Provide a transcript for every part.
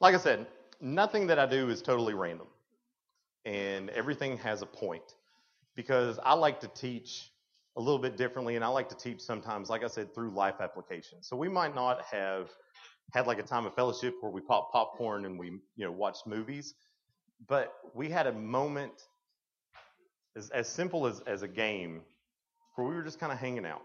like I said, nothing that I do is totally random, and everything has a point because I like to teach a little bit differently, and I like to teach sometimes, like I said, through life application. So we might not have had like a time of fellowship where we popped popcorn and we, you know, watched movies, but we had a moment as, as simple as, as a game where we were just kind of hanging out.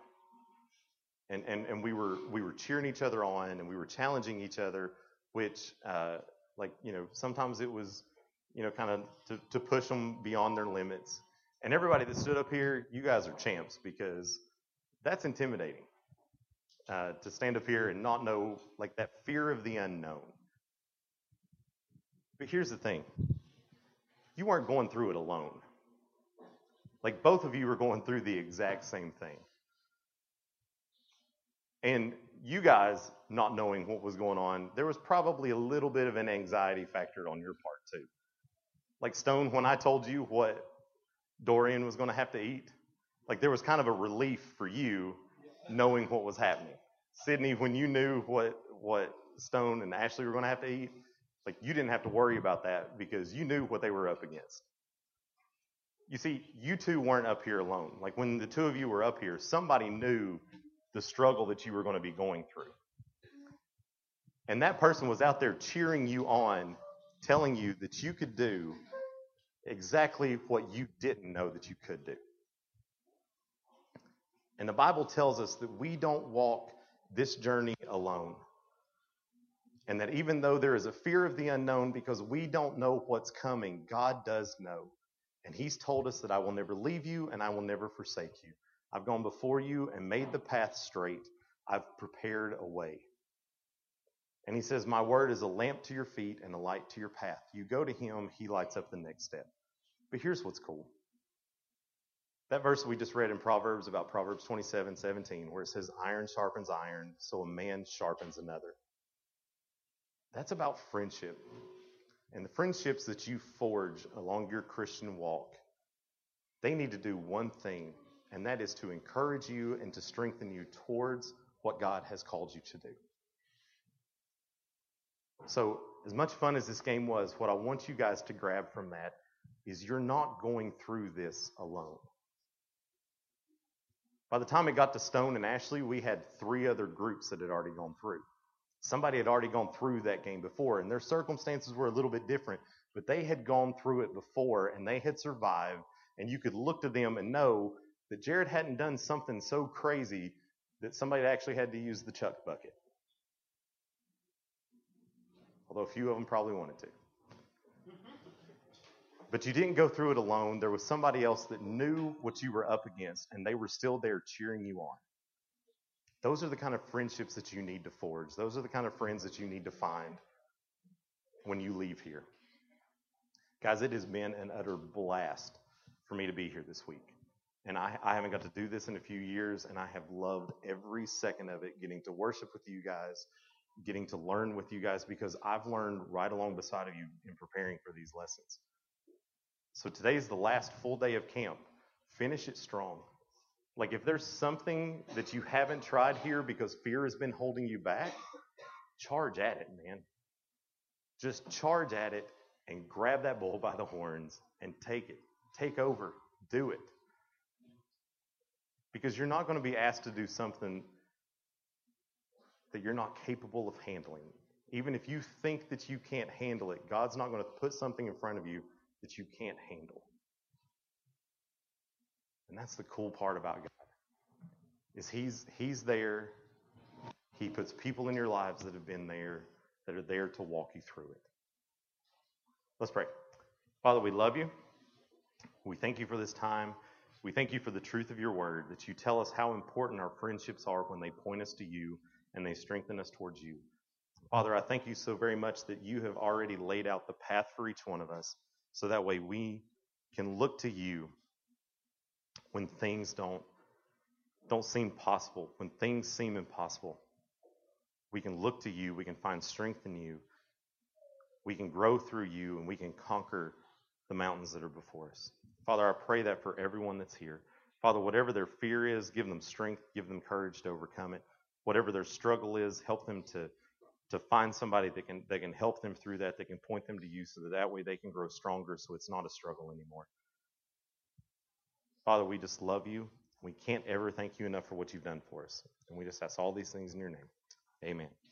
And, and, and we were we were cheering each other on and we were challenging each other, which uh, like you know sometimes it was you know kind of to, to push them beyond their limits. And everybody that stood up here, you guys are champs because that's intimidating uh, to stand up here and not know like that fear of the unknown. But here's the thing: you weren't going through it alone. Like both of you were going through the exact same thing. And you guys not knowing what was going on, there was probably a little bit of an anxiety factor on your part too. Like Stone, when I told you what Dorian was going to have to eat, like there was kind of a relief for you knowing what was happening. Sydney, when you knew what what Stone and Ashley were going to have to eat, like you didn't have to worry about that because you knew what they were up against. You see, you two weren't up here alone. Like when the two of you were up here, somebody knew the struggle that you were going to be going through. And that person was out there cheering you on, telling you that you could do exactly what you didn't know that you could do. And the Bible tells us that we don't walk this journey alone. And that even though there is a fear of the unknown because we don't know what's coming, God does know. And He's told us that I will never leave you and I will never forsake you. I've gone before you and made the path straight. I've prepared a way. And he says, My word is a lamp to your feet and a light to your path. You go to him, he lights up the next step. But here's what's cool. That verse we just read in Proverbs about Proverbs 27 17, where it says, Iron sharpens iron, so a man sharpens another. That's about friendship. And the friendships that you forge along your Christian walk, they need to do one thing and that is to encourage you and to strengthen you towards what God has called you to do. So, as much fun as this game was, what I want you guys to grab from that is you're not going through this alone. By the time it got to Stone and Ashley, we had three other groups that had already gone through. Somebody had already gone through that game before, and their circumstances were a little bit different, but they had gone through it before and they had survived, and you could look to them and know that Jared hadn't done something so crazy that somebody actually had to use the chuck bucket. Although a few of them probably wanted to. But you didn't go through it alone. There was somebody else that knew what you were up against, and they were still there cheering you on. Those are the kind of friendships that you need to forge. Those are the kind of friends that you need to find when you leave here. Guys, it has been an utter blast for me to be here this week. And I, I haven't got to do this in a few years, and I have loved every second of it getting to worship with you guys, getting to learn with you guys, because I've learned right along beside of you in preparing for these lessons. So today is the last full day of camp. Finish it strong. Like if there's something that you haven't tried here because fear has been holding you back, charge at it, man. Just charge at it and grab that bull by the horns and take it. Take over. Do it. Because you're not going to be asked to do something that you're not capable of handling. Even if you think that you can't handle it, God's not going to put something in front of you that you can't handle. And that's the cool part about God. Is he's he's there. He puts people in your lives that have been there that are there to walk you through it. Let's pray. Father, we love you. We thank you for this time. We thank you for the truth of your word, that you tell us how important our friendships are when they point us to you and they strengthen us towards you. Father, I thank you so very much that you have already laid out the path for each one of us so that way we can look to you when things don't don't seem possible, when things seem impossible. We can look to you, we can find strength in you. We can grow through you and we can conquer the mountains that are before us. Father, I pray that for everyone that's here. Father, whatever their fear is, give them strength, give them courage to overcome it. Whatever their struggle is, help them to, to find somebody that can that can help them through that, that can point them to you so that that way they can grow stronger so it's not a struggle anymore. Father, we just love you. We can't ever thank you enough for what you've done for us. And we just ask all these things in your name. Amen.